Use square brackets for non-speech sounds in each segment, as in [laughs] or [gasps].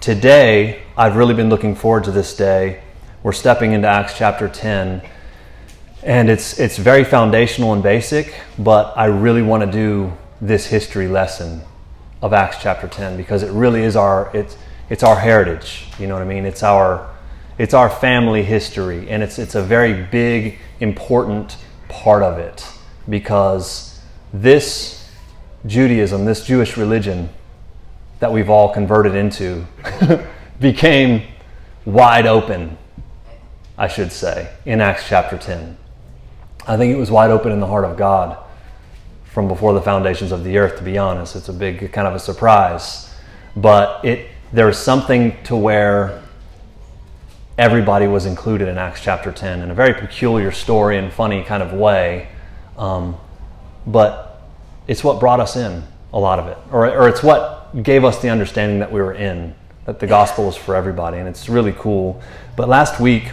today, I've really been looking forward to this day. We're stepping into Acts chapter 10, and it's, it's very foundational and basic, but I really want to do this history lesson of Acts chapter 10 because it really is our, it's, it's our heritage. You know what I mean? It's our, it's our family history, and it's, it's a very big, important part of it because this Judaism, this Jewish religion that we've all converted into, [laughs] became wide open, I should say, in Acts chapter 10. I think it was wide open in the heart of God from before the foundations of the earth, to be honest. It's a big kind of a surprise. But it there's something to where everybody was included in Acts chapter 10 in a very peculiar story and funny kind of way. Um, but it's what brought us in, a lot of it. Or, or it's what gave us the understanding that we were in, that the gospel was for everybody. And it's really cool. But last week,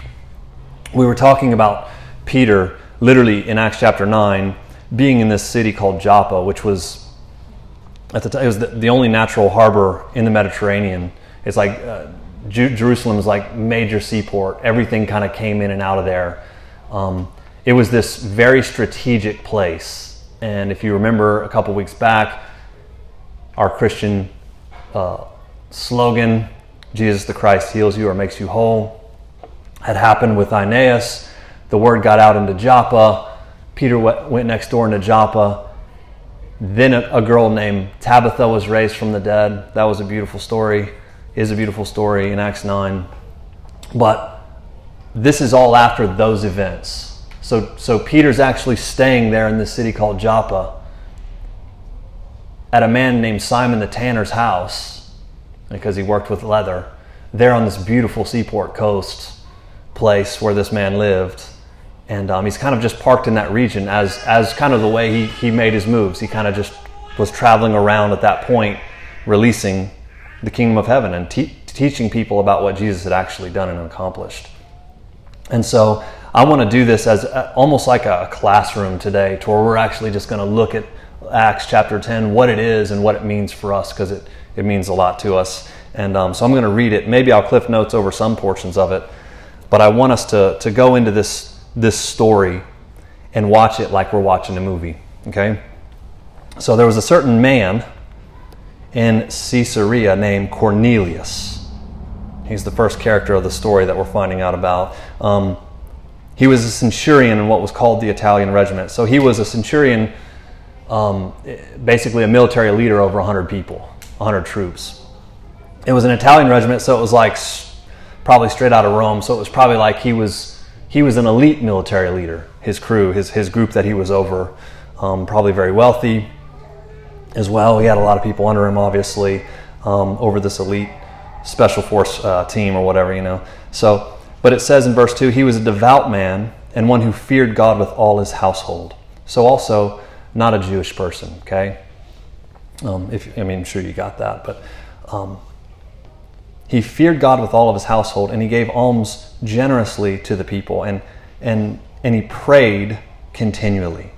we were talking about Peter, literally in Acts chapter 9, being in this city called Joppa, which was at the time, it was the, the only natural harbor in the Mediterranean. It's like uh, is like major seaport. Everything kind of came in and out of there. Um, it was this very strategic place. And if you remember a couple weeks back, our Christian uh, slogan, Jesus the Christ heals you or makes you whole, had happened with Aeneas. The word got out into Joppa. Peter went next door into Joppa. Then a, a girl named Tabitha was raised from the dead. That was a beautiful story is a beautiful story in Acts 9. But this is all after those events. So, so Peter's actually staying there in this city called Joppa at a man named Simon the Tanner's house because he worked with leather there on this beautiful seaport coast place where this man lived. And um, he's kind of just parked in that region as, as kind of the way he, he made his moves. He kind of just was traveling around at that point, releasing the kingdom of heaven and te- teaching people about what Jesus had actually done and accomplished. And so I want to do this as a, almost like a classroom today, to where we're actually just going to look at Acts chapter 10, what it is and what it means for us, because it, it means a lot to us. And um, so I'm going to read it. Maybe I'll cliff notes over some portions of it, but I want us to, to go into this, this story and watch it like we're watching a movie. Okay? So there was a certain man in Caesarea named Cornelius. He's the first character of the story that we're finding out about. Um, he was a centurion in what was called the Italian regiment. So he was a centurion, um, basically a military leader over 100 people, 100 troops. It was an Italian regiment, so it was like probably straight out of Rome. So it was probably like he was he was an elite military leader. His crew, his his group that he was over, um, probably very wealthy as well. He had a lot of people under him, obviously, um, over this elite special force uh, team or whatever, you know. So, but it says in verse 2 he was a devout man and one who feared God with all his household. So, also, not a Jewish person, okay? Um, if I mean, I'm sure you got that, but um, he feared God with all of his household, and he gave alms generously to the people, and and and he prayed continually.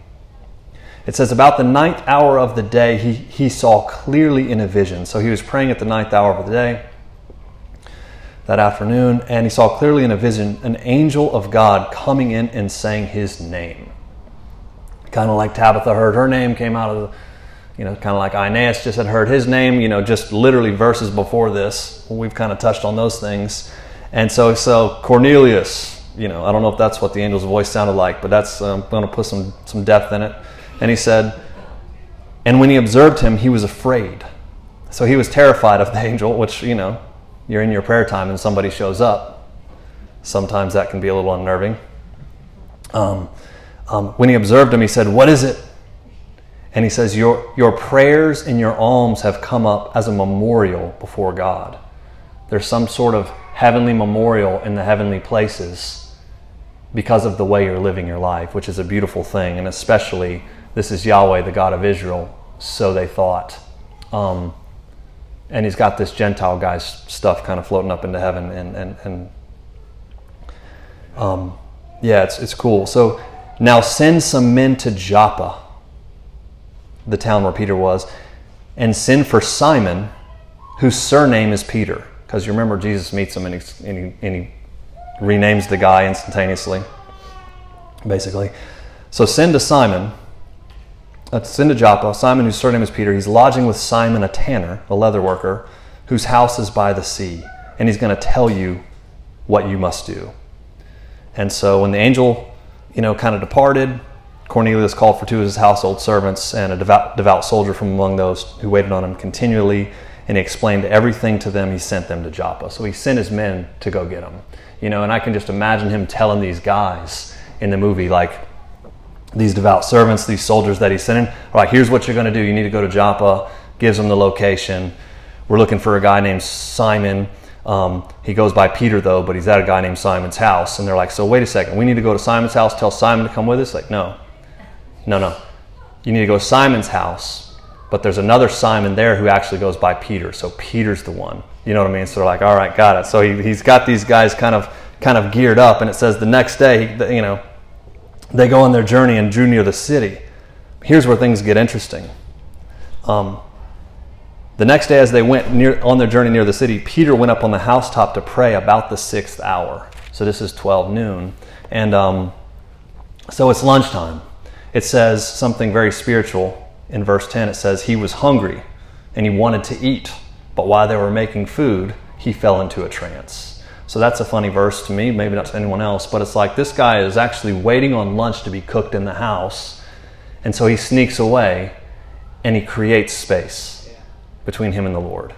It says, About the ninth hour of the day, he, he saw clearly in a vision. So he was praying at the ninth hour of the day that afternoon, and he saw clearly in a vision an angel of God coming in and saying his name. Kind of like Tabitha heard her name, came out of the, you know, kind of like Aeneas just had heard his name, you know, just literally verses before this. We've kind of touched on those things. And so, so Cornelius, you know, I don't know if that's what the angel's voice sounded like, but that's, um, going to put some, some depth in it. And he said, And when he observed him, he was afraid. So he was terrified of the angel, which, you know, you're in your prayer time and somebody shows up. Sometimes that can be a little unnerving. Um, um, when he observed him, he said, What is it? And he says, your, your prayers and your alms have come up as a memorial before God. There's some sort of heavenly memorial in the heavenly places because of the way you're living your life, which is a beautiful thing, and especially this is Yahweh, the God of Israel. So they thought. Um, and he's got this Gentile guy's stuff kind of floating up into heaven. And, and, and um, yeah, it's, it's cool. So now send some men to Joppa, the town where Peter was, and send for Simon, whose surname is Peter. Because you remember, Jesus meets him and he, and, he, and he renames the guy instantaneously, basically. So send to Simon, uh, send to Joppa, Simon, whose surname is Peter. He's lodging with Simon, a tanner, a leather worker, whose house is by the sea. And he's going to tell you what you must do. And so when the angel, you know, kind of departed, Cornelius called for two of his household servants and a devout, devout soldier from among those who waited on him continually, and he explained everything to them. He sent them to Joppa. So he sent his men to go get him. You know, and I can just imagine him telling these guys in the movie, like, these devout servants, these soldiers that he sent in, all right, here's what you're going to do. You need to go to Joppa, gives them the location. We're looking for a guy named Simon. Um, he goes by Peter, though, but he's at a guy named Simon's house. And they're like, so wait a second, we need to go to Simon's house, tell Simon to come with us? Like, no, no, no. You need to go to Simon's house, but there's another Simon there who actually goes by Peter. So Peter's the one. You know what I mean? So they're like, all right, got it. So he, he's got these guys kind of kind of geared up, and it says the next day, you know, they go on their journey and drew near the city. Here's where things get interesting. Um, the next day, as they went near, on their journey near the city, Peter went up on the housetop to pray about the sixth hour. So this is 12 noon. And um, so it's lunchtime it says something very spiritual. In verse 10, it says, He was hungry and he wanted to eat, but while they were making food, he fell into a trance. So that's a funny verse to me, maybe not to anyone else, but it's like this guy is actually waiting on lunch to be cooked in the house. And so he sneaks away and he creates space between him and the Lord.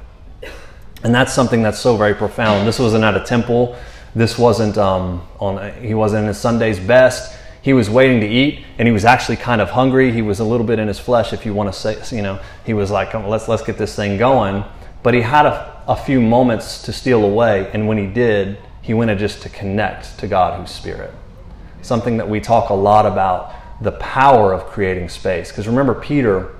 And that's something that's so very profound. This wasn't at a temple. This wasn't um, on. He wasn't in his Sunday's best he was waiting to eat and he was actually kind of hungry he was a little bit in his flesh if you want to say you know he was like let's let's get this thing going but he had a, a few moments to steal away and when he did he wanted just to connect to god who's spirit something that we talk a lot about the power of creating space because remember peter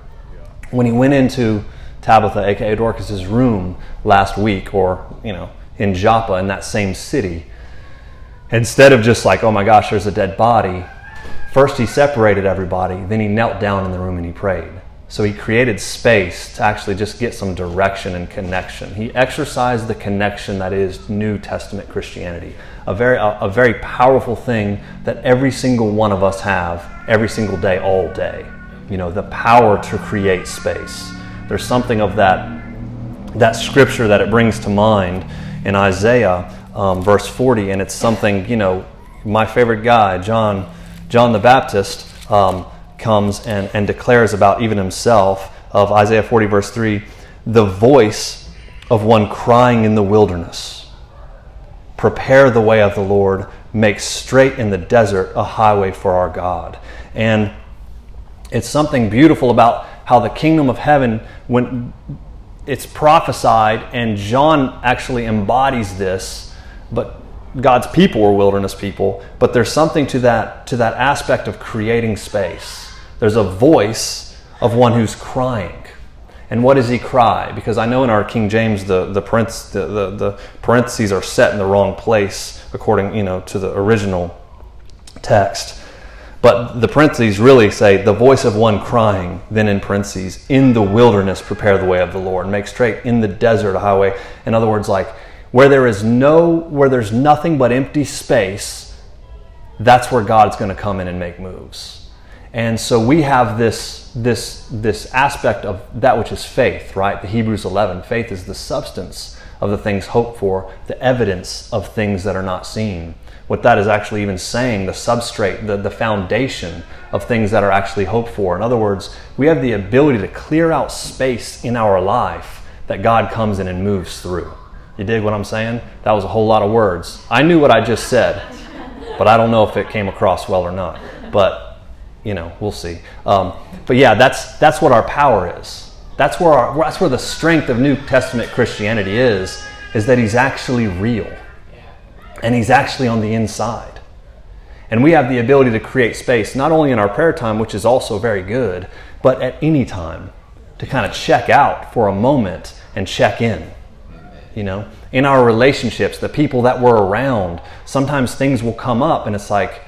when he went into tabitha aka dorcas's room last week or you know in joppa in that same city Instead of just like, oh my gosh, there's a dead body, first he separated everybody, then he knelt down in the room and he prayed. So he created space to actually just get some direction and connection. He exercised the connection that is New Testament Christianity, a very, a, a very powerful thing that every single one of us have every single day, all day. You know, the power to create space. There's something of that, that scripture that it brings to mind in Isaiah um, verse 40, and it's something, you know, my favorite guy, John, John the Baptist, um, comes and, and declares about even himself of Isaiah 40, verse 3 the voice of one crying in the wilderness. Prepare the way of the Lord, make straight in the desert a highway for our God. And it's something beautiful about how the kingdom of heaven, when it's prophesied, and John actually embodies this but God's people were wilderness people, but there's something to that to that aspect of creating space. There's a voice of one who's crying. And what does he cry? Because I know in our King James the the, the, the, the parentheses are set in the wrong place according you know to the original text. But the parentheses really say the voice of one crying, then in parentheses, in the wilderness prepare the way of the Lord, make straight in the desert a highway. In other words, like where there is no where there's nothing but empty space that's where god's going to come in and make moves. And so we have this this this aspect of that which is faith right? The hebrews 11 faith is the substance of the things hoped for the evidence of things that are not seen what that is actually even saying the substrate the, the foundation of things that are actually hoped for in other words we have the ability to clear out space in our life that god comes in and moves through you dig what I'm saying? That was a whole lot of words. I knew what I just said, but I don't know if it came across well or not. But, you know, we'll see. Um, but yeah, that's, that's what our power is. That's where, our, that's where the strength of New Testament Christianity is, is that he's actually real. And he's actually on the inside. And we have the ability to create space, not only in our prayer time, which is also very good, but at any time to kind of check out for a moment and check in you know? In our relationships the people that we're around sometimes things will come up and it's like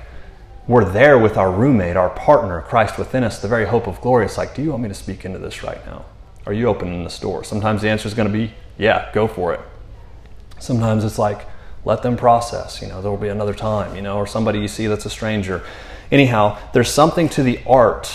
we're there with our roommate our partner christ within us the very hope of glory. It's like do you want me to speak into this right now? Are you opening the store sometimes the answer is going to be yeah go for it. Sometimes it's like, let them process. You know, there will be another time, you know, or somebody you see that's a stranger. Anyhow, there's something to the art,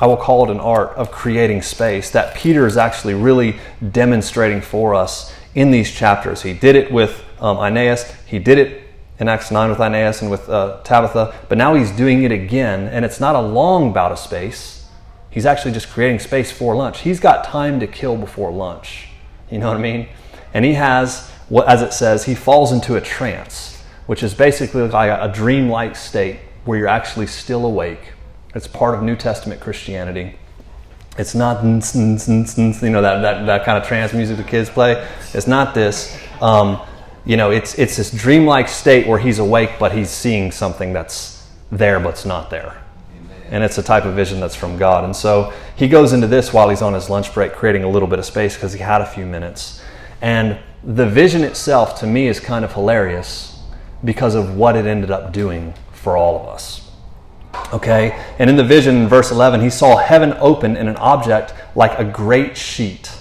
I will call it an art, of creating space that Peter is actually really demonstrating for us in these chapters. He did it with um, Aeneas, he did it in Acts 9 with Aeneas and with uh, Tabitha, but now he's doing it again, and it's not a long bout of space. He's actually just creating space for lunch. He's got time to kill before lunch. You know what I mean? And he has, as it says, he falls into a trance, which is basically like a dreamlike state where you're actually still awake. It's part of New Testament Christianity. It's not, you know, that, that, that kind of trance music the kids play. It's not this. Um, you know, it's, it's this dreamlike state where he's awake, but he's seeing something that's there, but it's not there. And it's a type of vision that's from God. And so he goes into this while he's on his lunch break, creating a little bit of space because he had a few minutes. And the vision itself, to me, is kind of hilarious because of what it ended up doing for all of us. Okay? And in the vision, in verse 11, he saw heaven open and an object like a great sheet,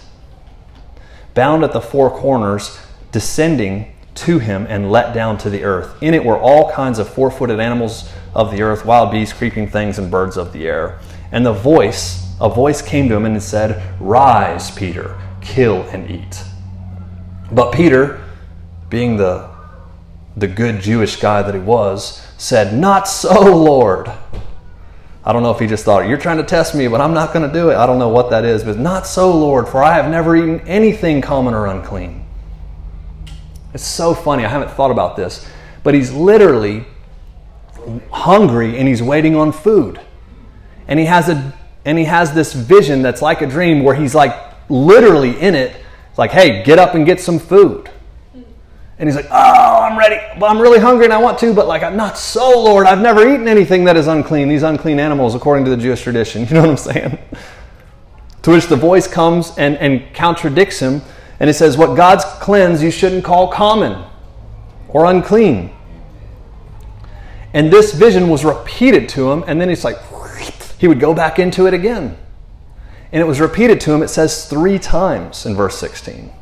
bound at the four corners, descending to him and let down to the earth. In it were all kinds of four footed animals of the earth, wild beasts, creeping things, and birds of the air. And the voice, a voice came to him and said, Rise, Peter, kill and eat. But Peter, being the, the good Jewish guy that he was, said, Not so, Lord. I don't know if he just thought, You're trying to test me, but I'm not going to do it. I don't know what that is, but not so, Lord, for I have never eaten anything common or unclean. It's so funny. I haven't thought about this. But he's literally hungry and he's waiting on food. And he has a and he has this vision that's like a dream where he's like literally in it. It's like, hey, get up and get some food. And he's like, oh, I'm ready. Well, I'm really hungry and I want to, but like, I'm not so, Lord. I've never eaten anything that is unclean, these unclean animals, according to the Jewish tradition. [laughs] You know what I'm saying? to which the voice comes and, and contradicts him and it says, What God's cleansed, you shouldn't call common or unclean. And this vision was repeated to him, and then he's like, [laughs] he would go back into it again. And it was repeated to him, it says three times in verse 16.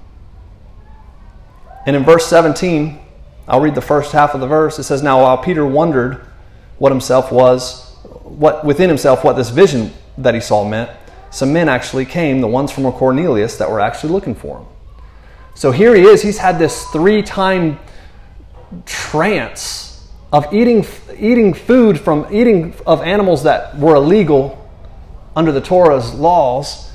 And in verse 17, I'll read the first half of the verse. It says, Now while Peter wondered what himself was, what within himself what this vision that he saw meant, some men actually came, the ones from Cornelius that were actually looking for him. So here he is, he's had this three time trance of eating, eating food from eating of animals that were illegal under the Torah's laws.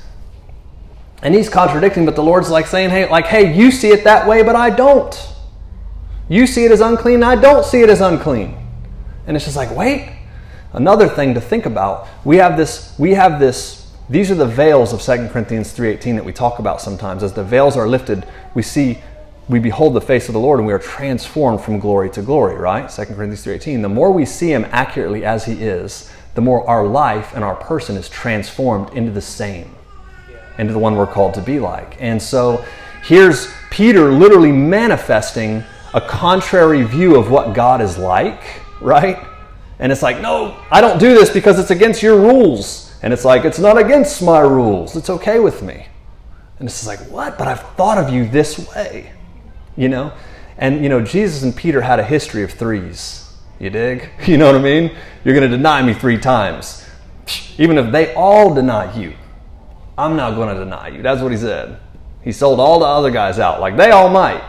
And he's contradicting, but the Lord's like saying, hey, like, hey, you see it that way, but I don't. You see it as unclean, I don't see it as unclean. And it's just like, wait, another thing to think about. We have this, we have this these are the veils of 2 Corinthians 3:18 that we talk about sometimes. As the veils are lifted, we see we behold the face of the Lord and we are transformed from glory to glory, right? 2 Corinthians 3:18. The more we see him accurately as he is, the more our life and our person is transformed into the same, into the one we're called to be like. And so here's Peter literally manifesting a contrary view of what God is like, right? And it's like, no, I don't do this because it's against your rules. And it's like, it's not against my rules. It's okay with me. And it's like, what? But I've thought of you this way. You know? And, you know, Jesus and Peter had a history of threes. You dig? [laughs] You know what I mean? You're going to deny me three times. Even if they all deny you, I'm not going to deny you. That's what he said. He sold all the other guys out. Like, they all might,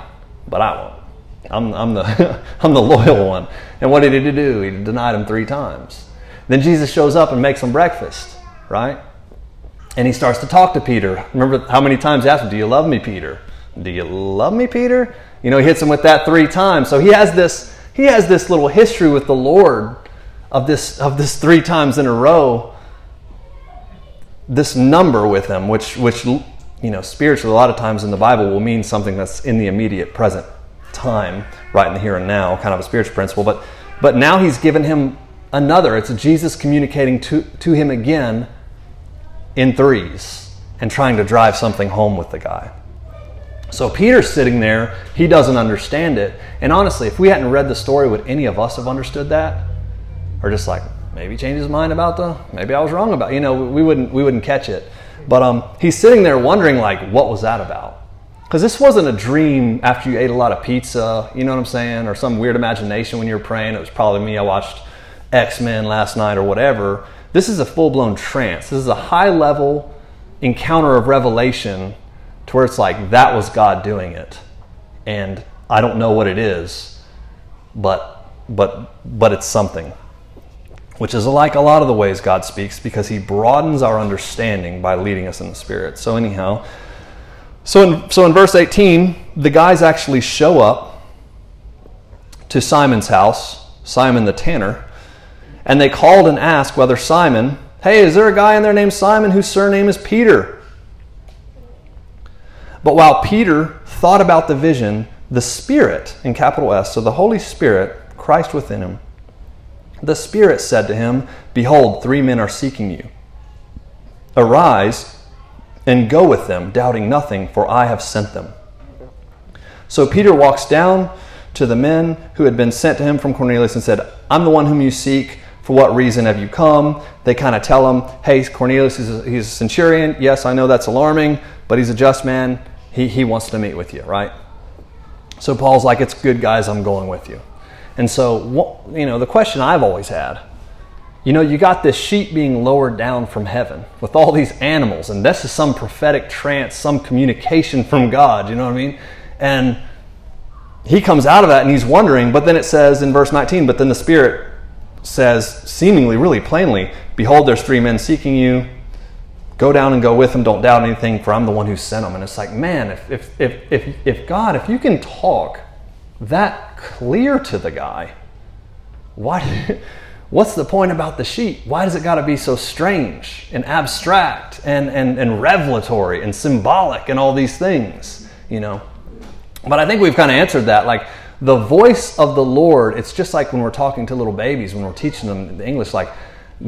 but I won't. I'm, I'm, the, [laughs] I'm the loyal one. And what did he do? He denied him three times. Then Jesus shows up and makes him breakfast right? And he starts to talk to Peter. Remember how many times he asked him, Do you love me, Peter? Do you love me, Peter? You know, he hits him with that three times. So he has this, he has this little history with the Lord of this of this three times in a row. This number with him, which which you know, spiritually a lot of times in the Bible will mean something that's in the immediate present time, right in the here and now, kind of a spiritual principle. But but now he's given him another. It's Jesus communicating to, to him again in threes and trying to drive something home with the guy. So Peter's sitting there, he doesn't understand it. And honestly, if we hadn't read the story, would any of us have understood that? Or just like, maybe change his mind about the, maybe I was wrong about, you know, we wouldn't, we wouldn't catch it. But um, he's sitting there wondering, like, what was that about? Because this wasn't a dream after you ate a lot of pizza, you know what I'm saying, or some weird imagination when you were praying. It was probably me. I watched X Men last night or whatever. This is a full blown trance. This is a high level encounter of revelation to where it's like that was God doing it. And I don't know what it is, but but but it's something. Which is like a lot of the ways God speaks because he broadens our understanding by leading us in the spirit. So anyhow, so in, so in verse 18, the guys actually show up to Simon's house, Simon the tanner, and they called and asked whether Simon, hey, is there a guy in there named Simon whose surname is Peter? But while Peter thought about the vision, the Spirit, in capital S, so the Holy Spirit, Christ within him, the Spirit said to him, Behold, three men are seeking you. Arise and go with them, doubting nothing, for I have sent them. So Peter walks down to the men who had been sent to him from Cornelius and said, I'm the one whom you seek. For what reason have you come? They kind of tell him, Hey, Cornelius is a, he's a centurion. Yes, I know that's alarming, but he's a just man. He, he wants to meet with you, right? So Paul's like, It's good, guys, I'm going with you. And so, you know, the question I've always had you know, you got this sheep being lowered down from heaven with all these animals, and this is some prophetic trance, some communication from God, you know what I mean? And he comes out of that and he's wondering, but then it says in verse 19, but then the Spirit says, seemingly really plainly, Behold, there's three men seeking you. Go down and go with them. Don't doubt anything, for I'm the one who sent them. And it's like, man, if, if, if, if, if God, if you can talk that clear to the guy, why? [laughs] what's the point about the sheep? Why does it got to be so strange and abstract and, and, and revelatory and symbolic and all these things, you know? But I think we've kind of answered that. Like the voice of the Lord, it's just like when we're talking to little babies, when we're teaching them the English, like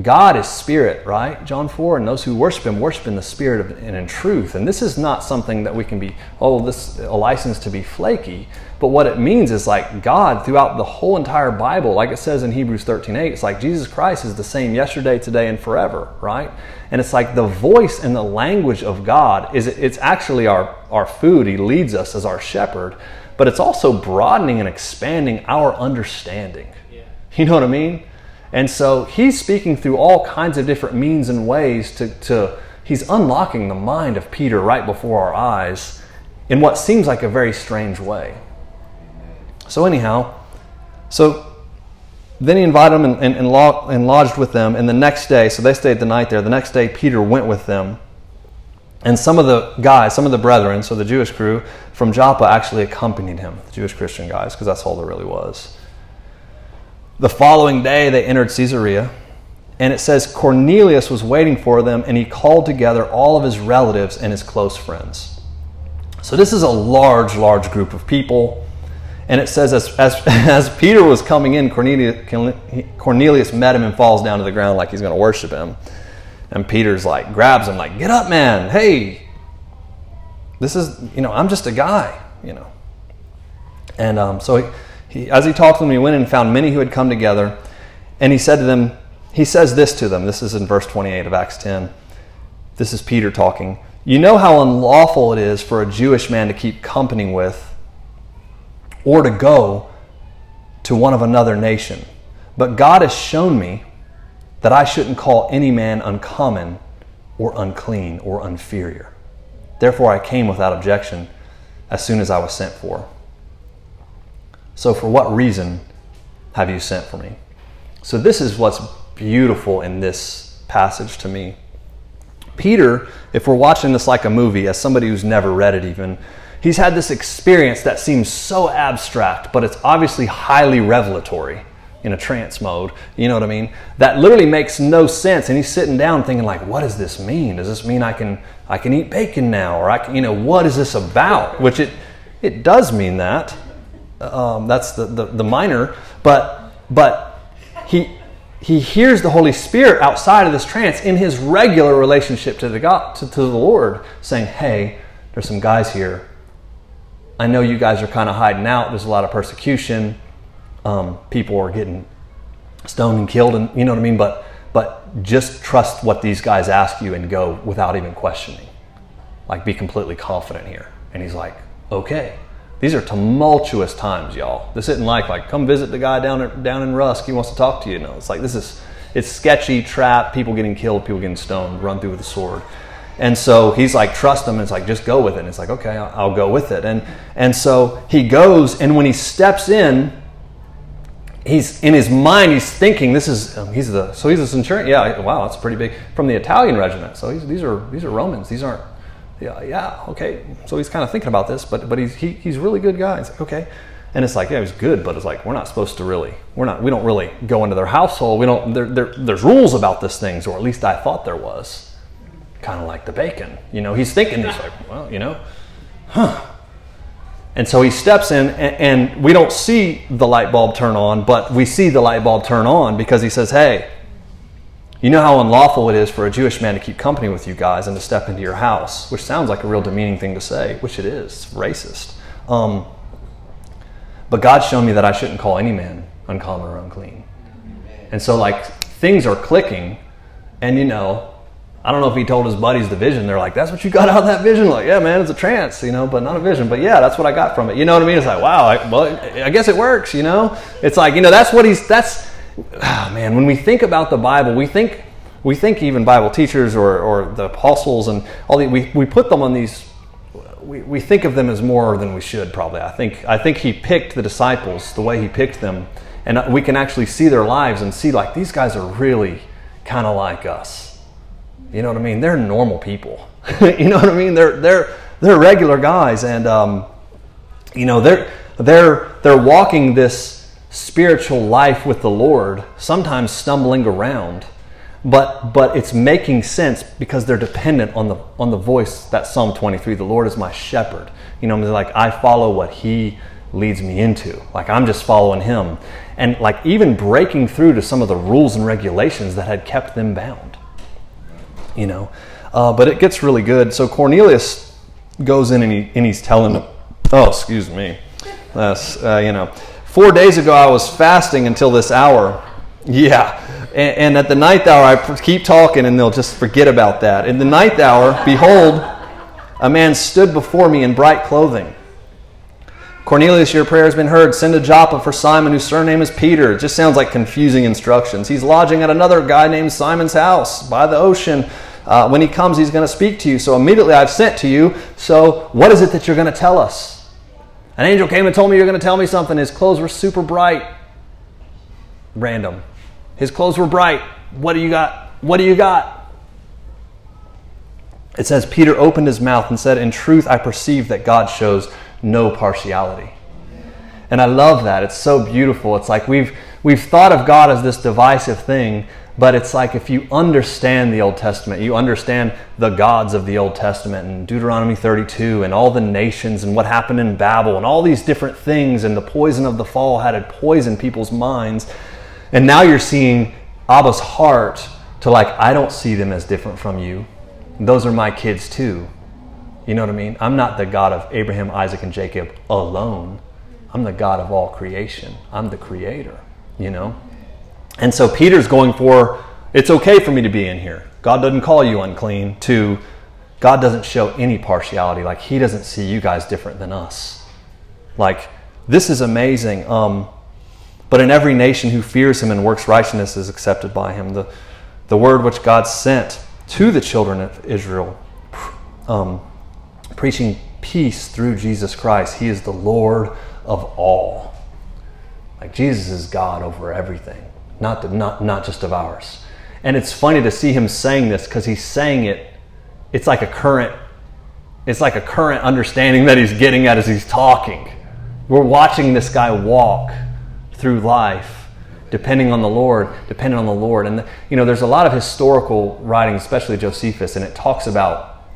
God is spirit, right? John 4, and those who worship him worship in the spirit of, and in truth. And this is not something that we can be, oh, this a license to be flaky. But what it means is like God throughout the whole entire Bible, like it says in Hebrews 13, 8, it's like Jesus Christ is the same yesterday, today, and forever, right? And it's like the voice and the language of God is it's actually our, our food. He leads us as our shepherd, but it's also broadening and expanding our understanding. Yeah. You know what I mean? And so he's speaking through all kinds of different means and ways to, to he's unlocking the mind of Peter right before our eyes in what seems like a very strange way. So anyhow, so then he invited them and, and, and, and lodged with them. And the next day, so they stayed the night there. The next day, Peter went with them. And some of the guys, some of the brethren, so the Jewish crew from Joppa actually accompanied him, the Jewish Christian guys, because that's all there really was. The following day, they entered Caesarea, and it says Cornelius was waiting for them, and he called together all of his relatives and his close friends. So, this is a large, large group of people. And it says, as, as, [laughs] as Peter was coming in, Cornelius, Cornelius met him and falls down to the ground like he's going to worship him. And Peter's like, grabs him, like, get up, man. Hey, this is, you know, I'm just a guy, you know. And um, so he, he, as he talked to them, he went and found many who had come together. And he said to them, he says this to them. This is in verse 28 of Acts 10. This is Peter talking. You know how unlawful it is for a Jewish man to keep company with or to go to one of another nation. But God has shown me that I shouldn't call any man uncommon or unclean or inferior. Therefore, I came without objection as soon as I was sent for. So, for what reason have you sent for me? So, this is what's beautiful in this passage to me. Peter, if we're watching this like a movie, as somebody who's never read it even, he's had this experience that seems so abstract, but it's obviously highly revelatory in a trance mode. You know what I mean? That literally makes no sense. And he's sitting down thinking, like, what does this mean? Does this mean I can I can eat bacon now? Or I can, you know, what is this about? Which it it does mean that. Um, that's the, the, the minor, but but he he hears the Holy Spirit outside of this trance in his regular relationship to the God to, to the Lord, saying, "Hey, there's some guys here. I know you guys are kind of hiding out. There's a lot of persecution. Um, people are getting stoned and killed, and you know what I mean. But but just trust what these guys ask you and go without even questioning. Like be completely confident here." And he's like, okay. These are tumultuous times, y'all. This isn't like like come visit the guy down down in Rusk. He wants to talk to you. No, it's like this is it's sketchy, trap, people getting killed, people getting stoned, run through with a sword. And so he's like, trust him. And it's like, just go with it. And it's like, okay, I'll, I'll go with it. And and so he goes, and when he steps in, he's in his mind he's thinking this is um, he's the so he's a centurion. Yeah wow that's pretty big. From the italian regiment. So these are these are romans. These aren't yeah yeah okay. So he's kind of thinking about this but but he's he, he's really good guy. Like okay. And it's like yeah he's good but it's like we're not supposed to really we're not we don't really go into their household. We don't there, there there's rules about this things or at least i thought there was. Kind of like the bacon. You know he's thinking he's like well you know huh and so he steps in, and, and, we don't see the light bulb turn on, but we see the light bulb turn on because he says, Hey, you know how unlawful it is for a Jewish man to keep company with you guys and to step into your house, which sounds like a real demeaning thing to say, which it is, it's racist. Um, but God's shown me that I shouldn't call any man uncommon or unclean. And so, like, things are clicking, and you know, I don't know if he told his buddies the vision. They're like, "That's what you got out of that vision." Like, yeah, man, it's a trance, you know, but not a vision. But yeah, that's what I got from it. You know what I mean? It's like, wow, I, well, I guess it works. You know, it's like, you know, that's what he's. That's, oh, man. When we think about the Bible, we think, we think even Bible teachers or, or the apostles and all the, we we put them on these. We, we think of them as more than we should probably. I think I think he picked the disciples the way he picked them, and we can actually see their lives and see like these guys are really kind of like us you know what I mean? They're normal people. [laughs] you know what I mean? They're they're they're regular guys, and um, you know they're they're they're walking this spiritual life with the Lord. Sometimes stumbling around, but but it's making sense because they're dependent on the on the voice that Psalm 23. The Lord is my shepherd. You know, like I follow what He leads me into. Like I'm just following Him, and like even breaking through to some of the rules and regulations that had kept them bound you know. Uh, but it gets really good. So Cornelius goes in and, he, and he's telling them, oh, excuse me. That's, uh, you know, four days ago I was fasting until this hour. [laughs] Yeah. And, and at the ninth hour, I keep talking and they'll just forget about that. In the ninth hour, behold, a man stood before me in bright clothing. Cornelius, your prayer has been heard. Send a Joppa for Simon, whose surname is Peter. It just sounds like confusing instructions. He's lodging at another guy named Simon's house by the ocean. Uh, when he comes, he's going to speak to you. So immediately I've sent to you. So what is it that you're going to tell us? An angel came and told me you're going to tell me something. His clothes were super bright. Random. His clothes were bright. What do you got? What do you got? It says, Peter opened his mouth and said, In truth, I perceive that God shows no partiality. And I love that. It's so beautiful. It's like we've we've thought of God as this divisive thing, but it's like if you understand the Old Testament, you understand the gods of the Old Testament and Deuteronomy 32 and all the nations and what happened in Babel and all these different things and the poison of the fall had it poisoned people's minds. And now you're seeing Abba's heart to like, I don't see them as different from you. Those are my kids too. You know what I mean? I'm not the God of Abraham, Isaac, and Jacob alone. I'm the God of all creation. I'm the creator, you know? And so Peter's going for it's okay for me to be in here. God doesn't call you unclean, to God doesn't show any partiality. Like, He doesn't see you guys different than us. Like, this is amazing. Um, but in every nation who fears Him and works righteousness is accepted by Him. The, the word which God sent to the children of Israel um, preaching peace through Jesus Christ. He is the Lord of all. Like Jesus is God over everything, not, the, not, not just of ours. And it's funny to see him saying this because he's saying it, it's like a current, it's like a current understanding that he's getting at as he's talking. We're watching this guy walk through life depending on the Lord, depending on the Lord. And, you know, there's a lot of historical writing, especially Josephus, and it talks about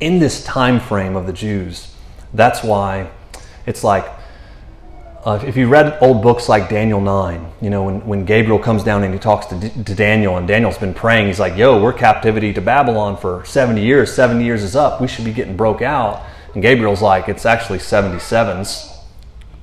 in this time frame of the Jews, that's why it's like uh, if you read old books like Daniel 9, you know, when, when Gabriel comes down and he talks to, D- to Daniel, and Daniel's been praying, he's like, yo, we're captivity to Babylon for 70 years. 70 years is up. We should be getting broke out. And Gabriel's like, it's actually 77s,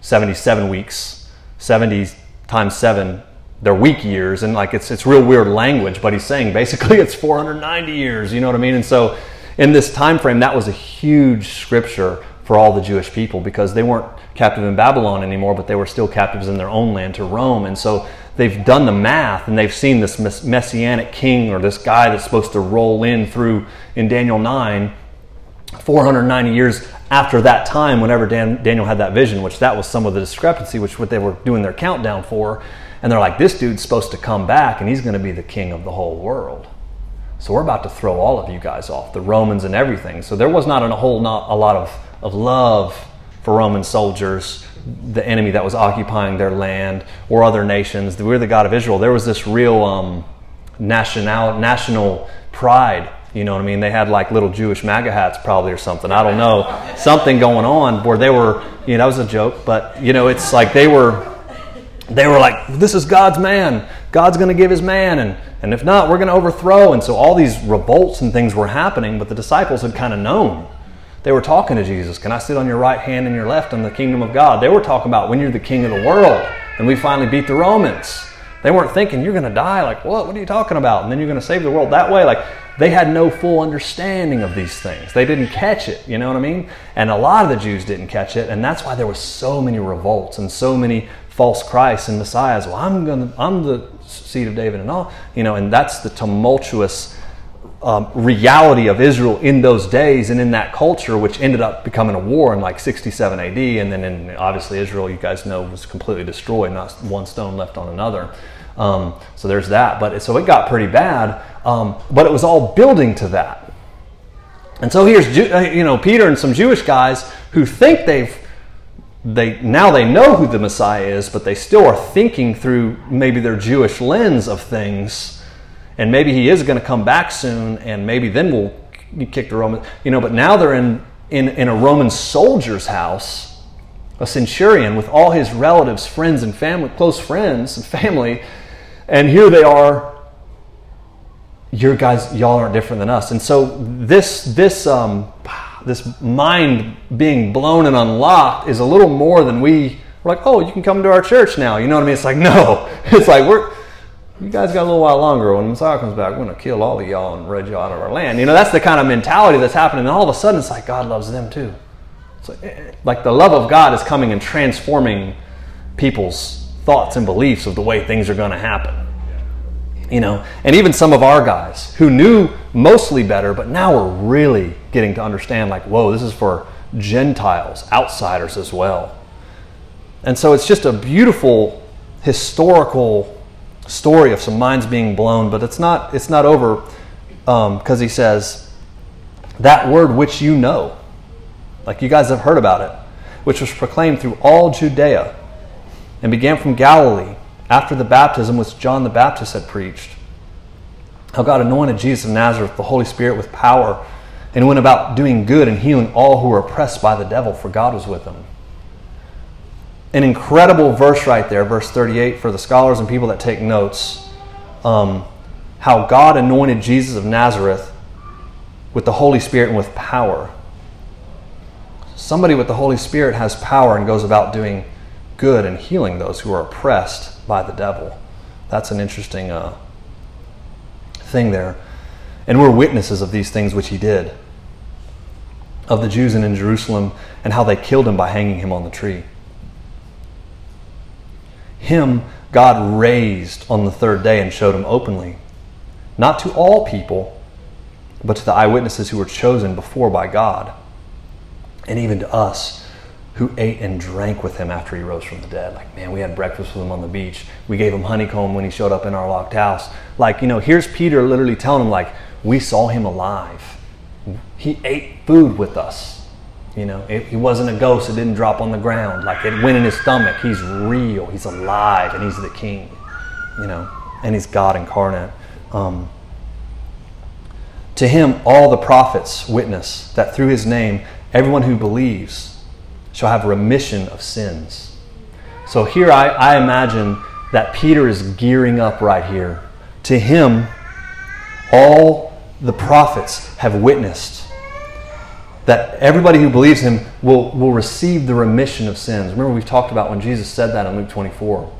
77 weeks, 70 times 7 they're week years and like it's it's real weird language but he's saying basically [laughs] it's 490 years you know what i mean and so in this time frame, that was a huge scripture for all the Jewish people because they weren't captive in Babylon anymore, but they were still captives in their own land to Rome. And so they've done the math and they've seen this messianic king or this guy that's supposed to roll in through in Daniel 9 490 years after that time whenever Dan, Daniel had that vision which that was some of the discrepancy which what they were doing their countdown for. And they're like this dude's supposed to come back and he's going to be the king of the whole world. So we're about to throw all of you guys off the romans and everything. So there was not a whole not a lot of, of love for roman soldiers the enemy that was occupying their land or other nations. We're the God of Israel. There was this real um, national national pride. You know what I mean? They had like little Jewish MAGA hats, probably or something. I don't know, something going on where they were. You know, that was a joke, but you know, it's like they were. They were like, "This is God's man. God's going to give His man, and and if not, we're going to overthrow." And so all these revolts and things were happening, but the disciples had kind of known they were talking to Jesus. Can I sit on your right hand and your left in the kingdom of God? They were talking about when you're the king of the world and we finally beat the Romans. They weren't thinking you're going to die. Like, what? What are you talking about? And then you're going to save the world that way. Like, they had no full understanding of these things. They didn't catch it. You know what I mean? And a lot of the Jews didn't catch it, and that's why there were so many revolts and so many false Christs and messiahs. Well, I'm going. To I'm the seed of David and all. You know, and that's the tumultuous um, reality of Israel in those days and in that culture, which ended up becoming a war in like 67 AD. And then, in, obviously, Israel, you guys know, was completely destroyed, not one stone left on another. Um, so there's that. But so it got pretty bad. Um, but it was all building to that. And so here's uh, you know Peter and some Jewish guys who think they've they now they know who the Messiah is, but they still are thinking through maybe their Jewish lens of things and maybe he is going to come back soon, and maybe then we'll kick the Roman. You know, but now they're in in, in a Roman soldier's house, a centurion with all his relatives, friends, and family, close friends and family, and here they are. Your guys, y'all aren't different than us, and so this this um, this mind being blown and unlocked is a little more than we. We're like, oh, you can come to our church now. You know what I mean? It's like [laughs] no, it's like we're you guys got a little while longer. When Messiah comes back, we're going to kill all of y'all and rid y'all out of our land. You know, that's the kind of mentality that's happening. And all of a sudden, it's like God loves them too. It's like, eh, like the love of God is coming and transforming people's thoughts and beliefs of the way things are going to happen. You know, and even some of our guys who knew mostly better, but now we're really getting to understand like, whoa, this is for Gentiles, outsiders as well. And so it's just a beautiful historical story of some minds being blown, but it's not, it's not over because um, he says, That word which you know, like you guys have heard about it, which was proclaimed through all Judea and began from Galilee after the baptism which John the Baptist had preached. How God anointed Jesus of Nazareth, the Holy Spirit, with power, and went about doing good and healing all who were oppressed by the devil, for God was with him an incredible verse right there, verse 38, for the scholars and people that take notes. Um, how God anointed Jesus of Nazareth with the Holy Spirit and with power. Somebody with the Holy Spirit has power and goes about doing good and healing those who are oppressed by the devil. That's an interesting uh, thing there. And we're witnesses of these things which he did, of the Jews and in Jerusalem, and how they killed him by hanging him on the tree. Him God raised on the third day and showed him openly, not to all people, but to the eyewitnesses who were chosen before by God, and even to us who ate and drank with him after he rose from the dead. Like, man, we had breakfast with him on the beach. We gave him honeycomb when he showed up in our locked house. Like, you know, here's Peter literally telling him, like, we saw him alive. He ate food with us. You know, it, he wasn't a ghost. It didn't drop on the ground. Like it went in his stomach. He's real. He's alive, and he's the king. You know, and he's God incarnate. Um, to him, all the prophets witness that through his name, everyone who believes shall have remission of sins. So here I, I imagine that Peter is gearing up right here. To him, all the prophets have witnessed that everybody who believes him will, will receive the remission of sins. Remember, we've talked about when Jesus said that in Luke 24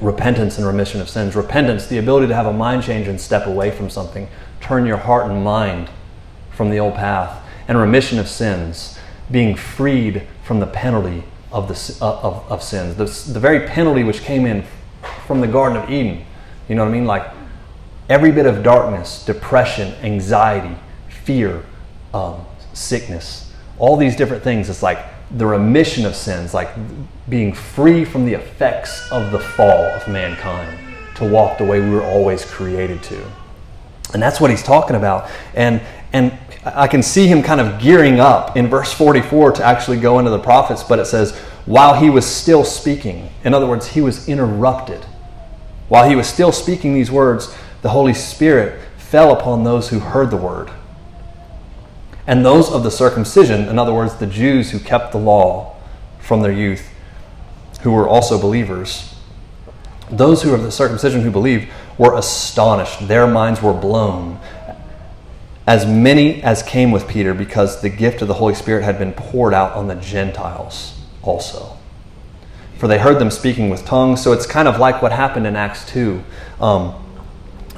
repentance and remission of sins. Repentance, the ability to have a mind change and step away from something, turn your heart and mind from the old path. And remission of sins, being freed from the penalty of, the, uh, of, of sins. The, the very penalty which came in from the Garden of Eden. You know what I mean? Like every bit of darkness, depression, anxiety, fear, um, sickness, all these different things. It's like the remission of sins, like being free from the effects of the fall of mankind to walk the way we were always created to. And that's what he's talking about. And and I can see him kind of gearing up in verse 44 to actually go into the prophets, but it says, while he was still speaking. In other words, he was interrupted. While he was still speaking these words, the Holy Spirit fell upon those who heard the word. And those of the circumcision, in other words, the Jews who kept the law from their youth, who were also believers, those who of the circumcision who believed were astonished. Their minds were blown. As many as came with Peter, because the gift of the Holy Spirit had been poured out on the Gentiles also. For they heard them speaking with tongues. So it's kind of like what happened in Acts 2. Um,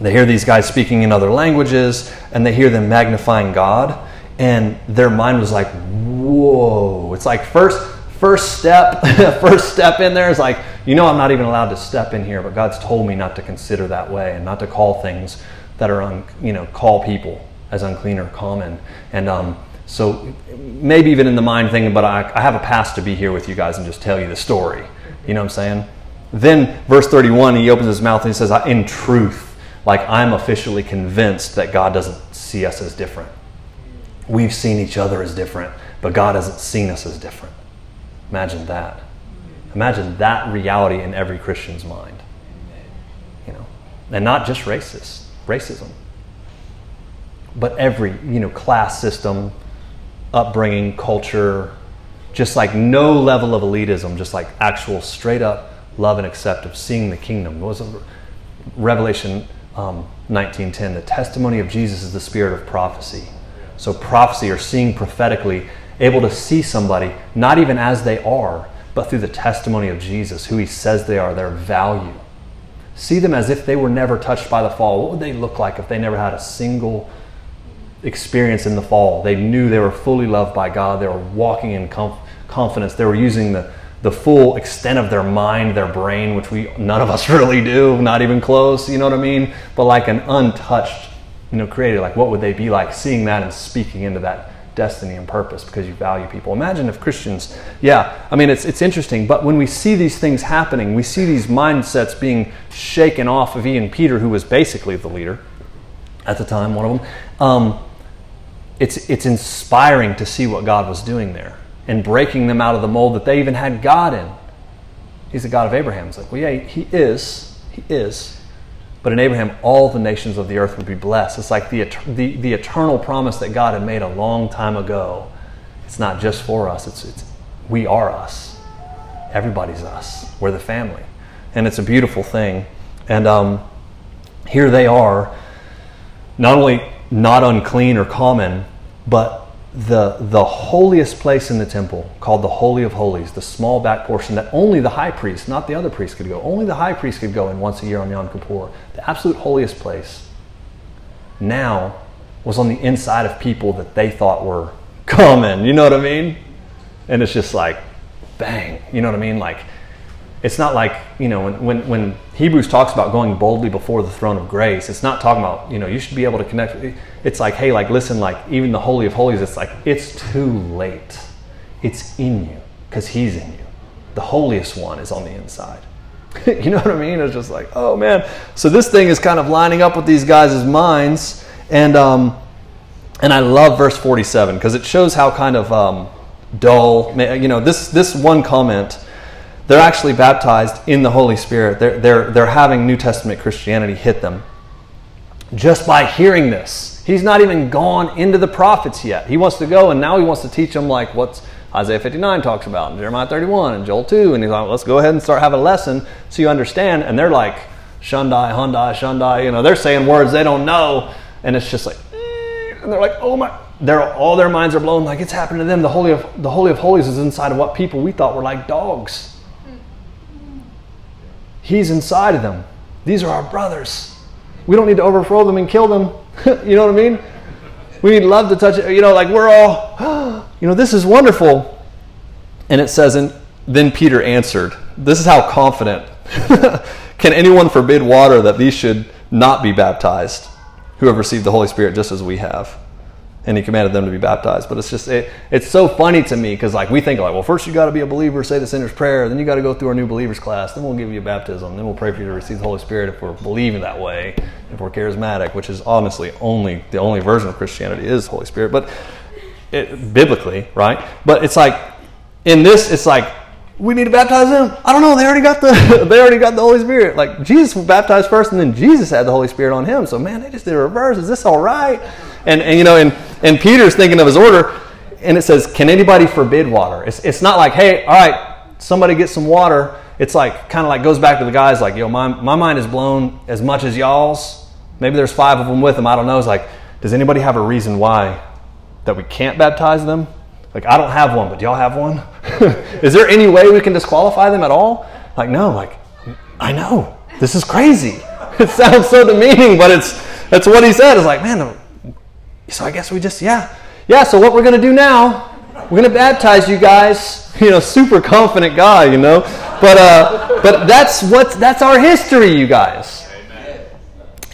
they hear these guys speaking in other languages, and they hear them magnifying God, and their mind was like, "Whoa!" It's like first, first step, [laughs] first step in there is like, you know, I'm not even allowed to step in here, but God's told me not to consider that way and not to call things that are, un, you know, call people as unclean or common. And um, so maybe even in the mind thing, but I, I have a past to be here with you guys and just tell you the story. You know what I'm saying? Then, verse 31, he opens his mouth and he says, In truth, like I'm officially convinced that God doesn't see us as different. We've seen each other as different, but God hasn't seen us as different. Imagine that. Imagine that reality in every Christian's mind. You know, and not just racist, racism, but every you know class system, upbringing, culture, just like no level of elitism, just like actual straight up love and accept of seeing the kingdom. Was? Revelation um, 19:10. The testimony of Jesus is the spirit of prophecy. So prophecy or seeing prophetically, able to see somebody not even as they are, but through the testimony of Jesus, who He says they are, their value. See them as if they were never touched by the fall. What would they look like if they never had a single experience in the fall. They knew they were fully loved by God. They were walking in conf- confidence. They were using the, the full extent of their mind, their brain, which we none of us [laughs] really do, not even close, you know what I mean? But like an untouched, you know, created, like what would they be like seeing that and speaking into that destiny and purpose because you value people. Imagine if Christians, yeah, I mean, it's, it's interesting, but when we see these things happening, we see these mindsets being shaken off of Ian Peter, who was basically the leader at the time, one of them. Um, it's, it's inspiring to see what God was doing there and breaking them out of the mold that they even had God in. He's the God of Abraham. It's like, well, yeah, he is. He is. But in Abraham, all the nations of the earth would be blessed. It's like the, the, the eternal promise that God had made a long time ago. It's not just for us, it's, it's, we are us. Everybody's us. We're the family. And it's a beautiful thing. And um, here they are, not only not unclean or common, but the, the holiest place in the temple, called the Holy of Holies, the small back portion that only the high priest, not the other priest, could go. Only the high priest could go in once a year on Yom Kippur. The absolute holiest place now was on the inside of people that they thought were common. You know what I mean? And it's just like, bang. You know what I mean? Like, it's not like you know when, when, when hebrews talks about going boldly before the throne of grace it's not talking about you know you should be able to connect it's like hey like listen like even the holy of holies it's like it's too late. It's in you because he's in you. The holiest one is on the inside. [laughs] You know what i mean? It's just like oh man. So this thing is kind of lining up with these guys' minds and um and i love verse 47 because it shows how kind of um dull you know this this one comment they're actually baptized in the Holy Spirit. They're, they're, they're having New Testament Christianity hit them just by hearing this. He's not even gone into the prophets yet. He wants to go and now he wants to teach them like what's Isaiah 59 talks about, and Jeremiah 31, and Joel 2. And he's like, let's go ahead and start having a lesson so you understand. And they're like, Shundai, Hyundai, Shundai. You know, they're saying words they don't know. And it's just like, eh, and they're like, oh my. They're, all their minds are blown like it's happened to them. The Holy of, the Holy of Holies is inside of what people we thought were like dogs. He's inside of them. These are our brothers. We don't need to overthrow them and kill them. [laughs] you know what I mean? We need love to touch it. You know, like we're all, [gasps] you know, this is wonderful. And it says, and then Peter answered. This is how confident. [laughs] Can anyone forbid water that these should not be baptized, who have received the Holy Spirit just as we have? And he commanded them to be baptized. But it's just, it, it's so funny to me because, like, we think, like, well, first you got to be a believer, say the sinner's prayer, then you got to go through our new believers class, then we'll give you a baptism, then we'll pray for you to receive the Holy Spirit if we're believing that way, if we're charismatic, which is honestly only the only version of Christianity is Holy Spirit. But it, biblically, right? But it's like, in this, it's like, we need to baptize them. I don't know. They already got the [laughs] they already got the Holy Spirit. Like Jesus was baptized first, and then Jesus had the Holy Spirit on him. So man, they just did a reverse. Is this all right? And and you know, and and Peter's thinking of his order, and it says, "Can anybody forbid water?" It's it's not like, hey, all right, somebody get some water. It's like kind of like goes back to the guys like, yo, my my mind is blown as much as y'all's. Maybe there's five of them with them. I don't know. It's like, does anybody have a reason why that we can't baptize them? Like, I don't have one, but y'all have one? [laughs] is there any way we can disqualify them at all? Like, no, like, I know. This is crazy. [laughs] It sounds so demeaning, but it's that's what he said. It's like, man, so I guess we just, yeah. Yeah, so what we're going to do now, we're going to baptize you guys. [laughs] You know, super confident guy, you know. But uh, but that's what that's our history, you guys. Amen.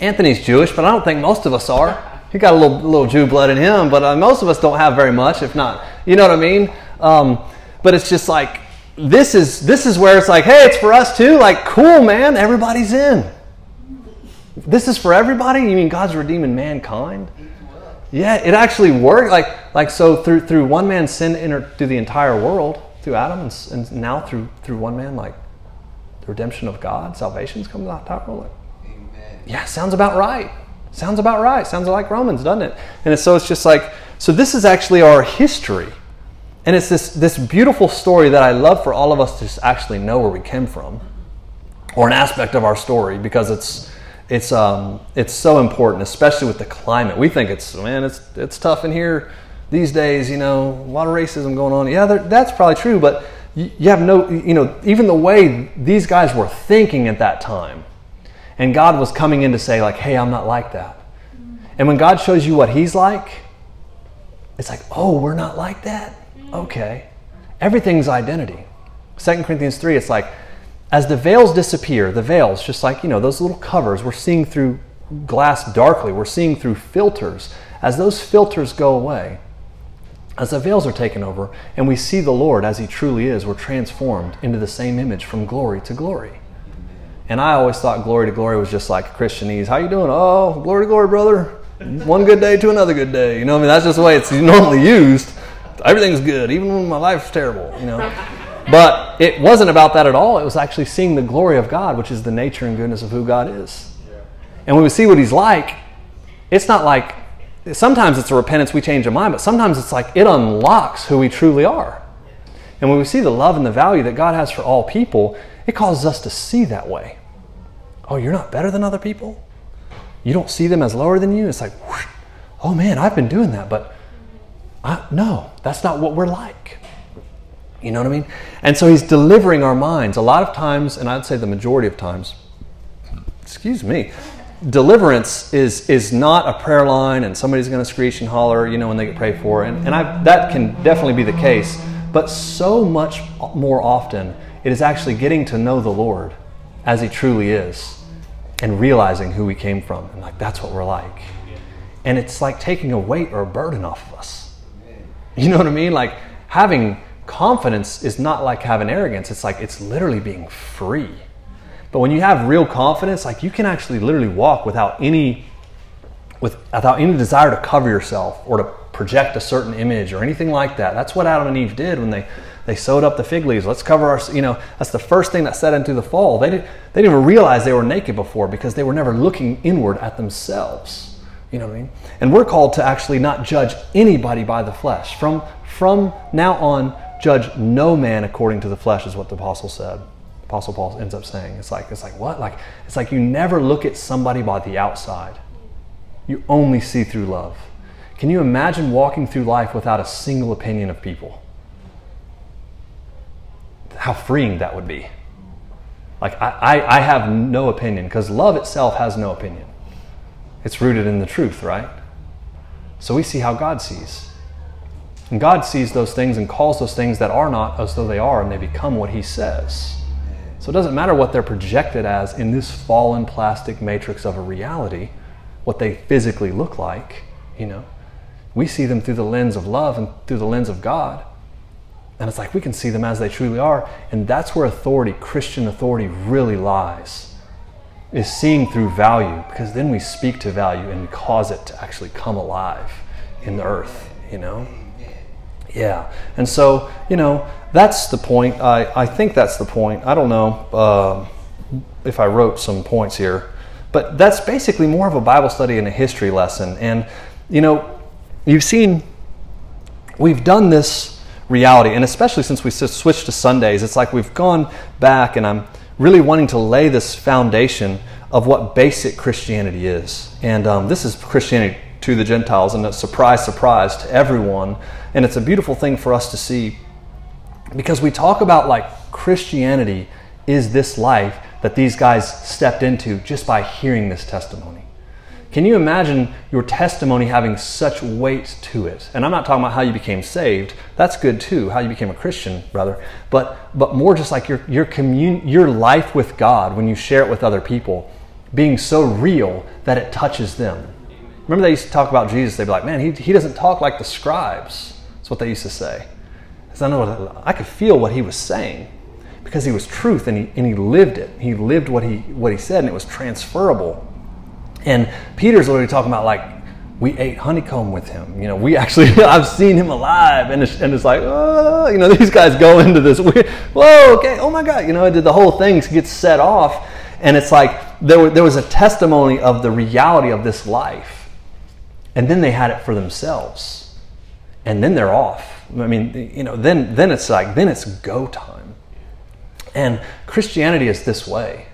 Anthony's Jewish, but I don't think most of us are. He got a little little Jew blood in him, but uh, most of us don't have very much, if not you know what I mean? Um, but it's just like this is this is where it's like, hey, it's for us too. Like, cool, man. Everybody's in. This is for everybody. You mean God's redeeming mankind? Yeah, it actually worked. Like like so through through one man's sin entered through the entire world through Adam, and, and now through through one man, like the redemption of God, salvation's come to the entire world. Like, yeah, sounds about right. Sounds about right. Sounds like Romans, doesn't it? And so it's just like so this is actually our history. And it's this, this beautiful story that I love for all of us to actually know where we came from, or an aspect of our story, because it's, it's, um, it's so important, especially with the climate. We think it's, man, it's, it's tough in here these days, you know, a lot of racism going on. Yeah, that's probably true, but you have no, you know, even the way these guys were thinking at that time. And God was coming in to say, like, hey, I'm not like that. And when God shows you what He's like, it's like, oh, we're not like that? Okay. Everything's identity. Second Corinthians 3, it's like, as the veils disappear, the veils, just like, you know, those little covers, we're seeing through glass darkly, we're seeing through filters. As those filters go away, as the veils are taken over, and we see the Lord as He truly is, we're transformed into the same image from glory to glory. And I always thought glory to glory was just like Christianese. How you doing? Oh, glory to glory, brother one good day to another good day. You know, I mean, that's just the way it's normally used. Everything's good, even when my life's terrible. You know, but it wasn't about that at all. It was actually seeing the glory of God, which is the nature and goodness of who God is. And when we see what He's like, it's not like sometimes it's a repentance we change our mind, but sometimes it's like it unlocks who we truly are. And when we see the love and the value that God has for all people, it causes us to see that way. Oh, you're not better than other people? you don't see them as lower than you. It's like, whoosh, oh man, I've been doing that, but I, no, that's not what we're like. You know what I mean? And so he's delivering our minds. A lot of times, and I'd say the majority of times, excuse me, deliverance is is not a prayer line and somebody's going to screech and holler, you know, when they get prayed for. And, and I, that can definitely be the case. But so much more often, it is actually getting to know the Lord as he truly is and realizing who we came from. And like, that's what we're like. And it's like taking a weight or a burden off of us. You know what I mean? Like, having confidence is not like having arrogance. It's like, it's literally being free. But when you have real confidence, like, you can actually literally walk without any. With, without any desire to cover yourself or to project a certain image or anything like that. That's what Adam and Eve did when they they sewed up the fig leaves. Let's cover our, you know, that's the first thing that set into the fall. They, didn't, they didn't even realize they were naked before because they were never looking inward at themselves. You know what I mean? And we're called to actually not judge anybody by the flesh. From, from now on, judge no man according to the flesh, is what the apostle said. Apostle Paul ends up saying. It's like, it's like what? Like, it's like you never look at somebody by the outside. You only see through love. Can you imagine walking through life without a single opinion of people? how freeing that would be. Like, I, I, I have no opinion because love itself has no opinion. It's rooted in the truth, right? So we see how God sees. And God sees those things and calls those things that are not as though they are, and they become what He says. So it doesn't matter what they're projected as in this fallen plastic matrix of a reality, what they physically look like, you know. We see them through the lens of love and through the lens of God. And it's like we can see them as they truly are. And that's where authority, Christian authority, really lies, is seeing through value, because then we speak to value and cause it to actually come alive in the earth, you know? Yeah. And so, you know, that's the point. I, I think that's the point. I don't know uh, if I wrote some points here, but that's basically more of a Bible study and a history lesson. And, you know, you've seen, we've done this reality, and especially since we switched to Sundays, it's like we've gone back, and I'm really wanting to lay this foundation of what basic Christianity is. And um, this is Christianity to the Gentiles, and a surprise, surprise to everyone. And it's a beautiful thing for us to see because we talk about like Christianity is this life that these guys stepped into just by hearing this testimony. Can you imagine your testimony having such weight to it? And I'm not talking about how you became saved. That's good too, how you became a Christian, brother. But but more just like your your commun- your life with God when you share it with other people being so real that it touches them. Remember they used to talk about Jesus, they'd be like, "Man, he he doesn't talk like the scribes." What they used to say. Because I know I could feel what he was saying because he was truth and he, and he lived it. He lived what he what he said and it was transferable. And Peter's literally talking about like we ate honeycomb with him. You know, we actually [laughs] I've seen him alive, and it's, and it's like oh, you know [laughs] these guys go into this weird, whoa okay oh my god you know did the whole thing gets set off, and it's like there were, there was a testimony of the reality of this life, and then they had it for themselves, and then they're off. I mean you know then then it's like then it's go time, and Christianity is this way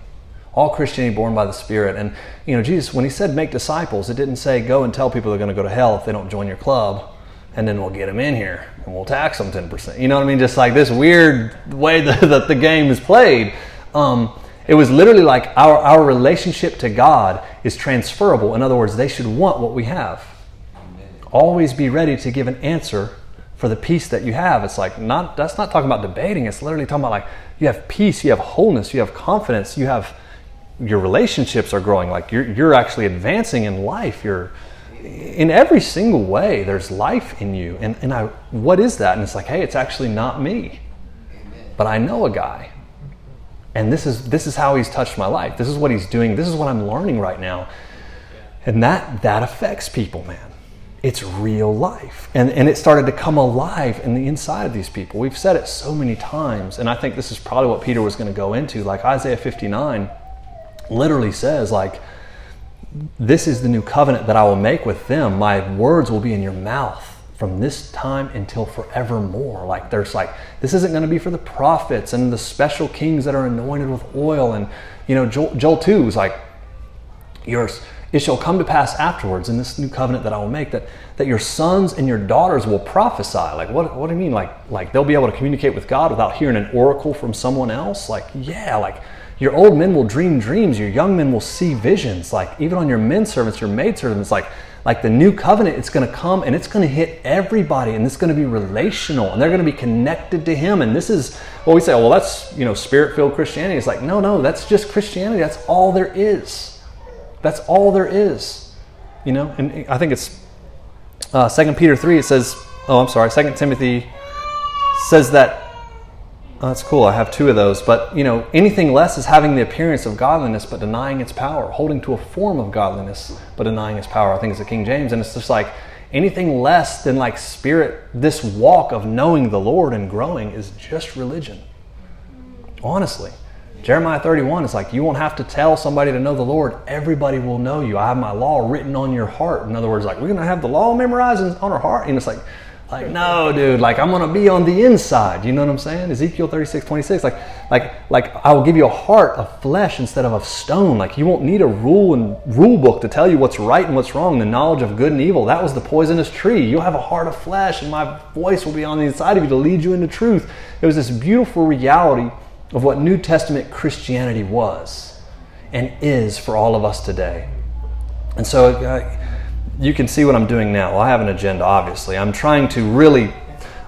all Christianity born by the Spirit. And, you know, Jesus, when he said make disciples, it didn't say go and tell people they're going to go to hell if they don't join your club, and then we'll get them in here and we'll tax them 10%. You know what I mean? Just like this weird way [laughs] that, that the game is played. Um, it was literally like our, our relationship to God is transferable. In other words, they should want what we have. Always be ready to give an answer for the peace that you have. It's like not that's not talking about debating. It's literally talking about like you have peace, you have wholeness, you have confidence, you have your relationships are growing. Like you're, you're actually advancing in life. You're in every single way there's life in you. And, and I, what is that? And it's like hey it's actually not me. But i know a guy. And this is this is how he's touched my life. This is what he's doing. This is what i'm learning right now. And that that affects people man it's real life and, and it started to come alive in the inside of these people we've said it so many times and i think this is probably what peter was going to go into like isaiah 59 literally says, like, this is the new covenant that I will make with them. My words will be in your mouth from this time until forevermore. Like, there's like, this isn't going to be for the prophets and the special kings that are anointed with oil. And, you know, Joel, Joel 2 is like, yours. It shall come to pass afterwards in this new covenant that I will make that, that your sons and your daughters will prophesy. Like, what, what do you mean? Like, like they'll be able to communicate with God without hearing an oracle from someone else? Like, yeah, like your old men will dream dreams. Your young men will see visions. Like even on your men servants, your maid servants, like like the new covenant, it's going to come and it's going to hit everybody, and it's going to be relational, and they're going to be connected to Him. And this is what we say. Well, that's you know spirit-filled Christianity. It's like no, no, that's just Christianity. That's all there is. That's all there is. You know, and I think it's uh, Second Peter three. It says, oh, I'm sorry, Second Timothy says that Oh, that's cool. I have two of those. But, you know, anything less is having the appearance of godliness but denying its power, holding to a form of godliness but denying its power. I think it's the King James. And it's just like anything less than like spirit, this walk of knowing the Lord and growing is just religion. Honestly. Jeremiah 31 is like, you won't have to tell somebody to know the Lord. Everybody will know you. I have my law written on your heart. In other words, like, we're going to have the law memorized on our heart. And it's like, like, no, dude, like I'm gonna be on the inside. You know what I'm saying? Ezekiel 36, 26. Like, like, like I will give you a heart of flesh instead of of stone. Like you won't need a rule and rule book to tell you what's right and what's wrong, the knowledge of good and evil. That was the poisonous tree. You'll have a heart of flesh, and my voice will be on the inside of you to lead you into truth. It was this beautiful reality of what New Testament Christianity was and is for all of us today. And so uh, you can see what I'm doing now. Well, I have an agenda, obviously. I'm trying to really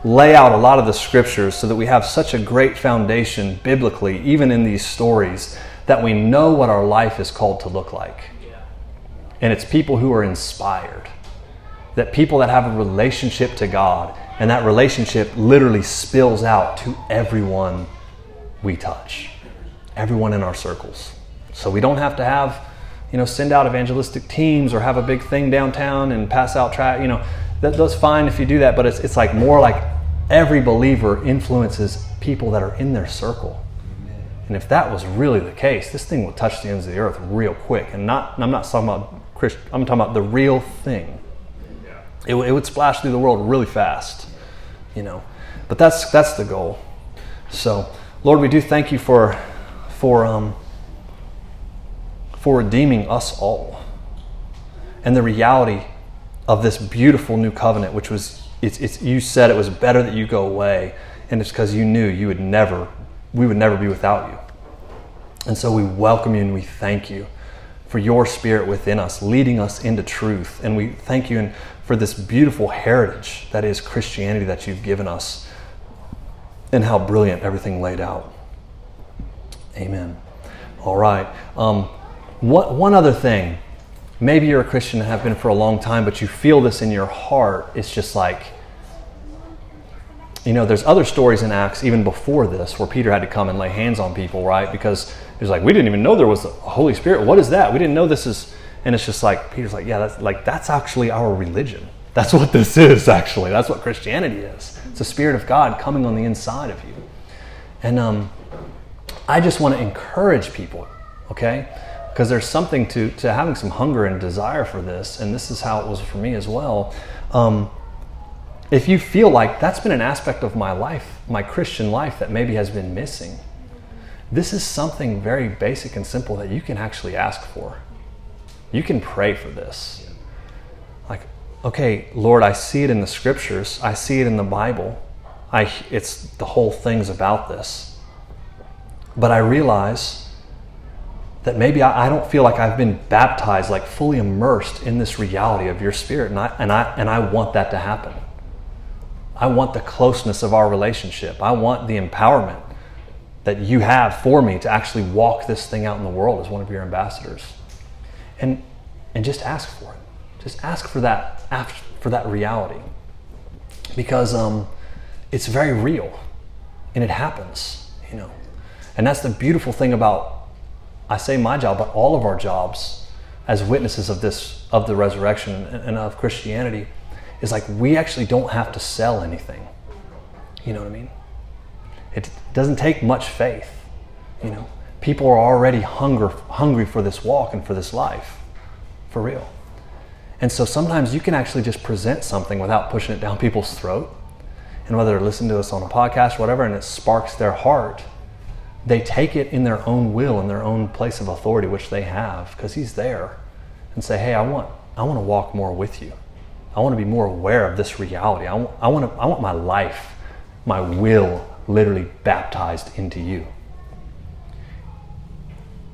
lay out a lot of the scriptures so that we have such a great foundation biblically, even in these stories, that we know what our life is called to look like. And it's people who are inspired, that people that have a relationship to God, and that relationship literally spills out to everyone we touch, everyone in our circles. So we don't have to have, you know, send out evangelistic teams or have a big thing downtown and pass out track. You know, that, that's fine if you do that, but it's, it's like more like every believer influences people that are in their circle. And if that was really the case, this thing would touch the ends of the earth real quick. And not, I'm not talking about Christ, I'm talking about the real thing. It, it would splash through the world really fast, you know. But that's that's the goal. So, Lord, we do thank you for for um, for redeeming us all, and the reality of this beautiful new covenant, which was it's, it's you said it was better that you go away, and it's because you knew you would never we would never be without you. And so we welcome you and we thank you for your spirit within us, leading us into truth. And we thank you for this beautiful heritage that is Christianity that you've given us and how brilliant everything laid out. Amen. All right. Um, what, one other thing. Maybe you're a Christian and have been for a long time, but you feel this in your heart. It's just like, you know, there's other stories in Acts even before this where Peter had to come and lay hands on people, right? Because he was like, we didn't even know there was the Holy Spirit. What is that? We didn't know this is. And it's just like Peter's like, yeah, that's like that's actually our religion. That's what this is. Actually, that's what Christianity is. It's the Spirit of God coming on the inside of you. And um, I just want to encourage people, okay? Because there's something to to having some hunger and desire for this, and this is how it was for me as well. Um, if you feel like that's been an aspect of my life, my Christian life, that maybe has been missing, this is something very basic and simple that you can actually ask for. You can pray for this. Okay, Lord, I see it in the scriptures, I see it in the Bible. I, it's the whole thing's about this. But I realize that maybe I, I, don't feel like I've been baptized, like fully immersed in this reality of your spirit, and I, and I, and I want that to happen. I want the closeness of our relationship. I want the empowerment that you have for me to actually walk this thing out in the world as one of your ambassadors. And, and just ask for it. Just ask for that, for that reality. Because um, it's very real and it happens, you know. And that's the beautiful thing about, I say my job, but all of our jobs as witnesses of this, of the resurrection and of Christianity is like we actually don't have to sell anything. You know what I mean? It doesn't take much faith. You know, people are already hunger, hungry for this walk and for this life, for real. And so sometimes you can actually just present something without pushing it down [laughs] people's throat. And whether they listen to us on a podcast, or whatever, and it sparks their heart, they take it in their own will, in their own place of authority, which they have, because He's there, and say, "Hey, I want, I want to walk more with you." I want to be more aware of this reality. I want, I want, to, I want my life, my will, literally baptized into you.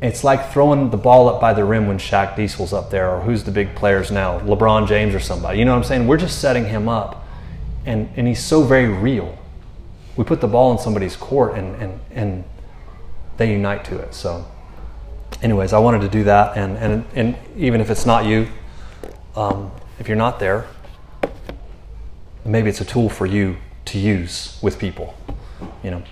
It's like throwing the ball up by the rim when Shaq Diesel's up there, or who's the big players now, LeBron James or somebody. You know what I'm saying? We're just setting him up, and, and he's so very real. We put the ball in somebody's court, and, and, and they unite to it. So, anyways, I wanted to do that, and, and, and even if it's not you, um, if you're not there, maybe it's a tool for you to use with people, you know.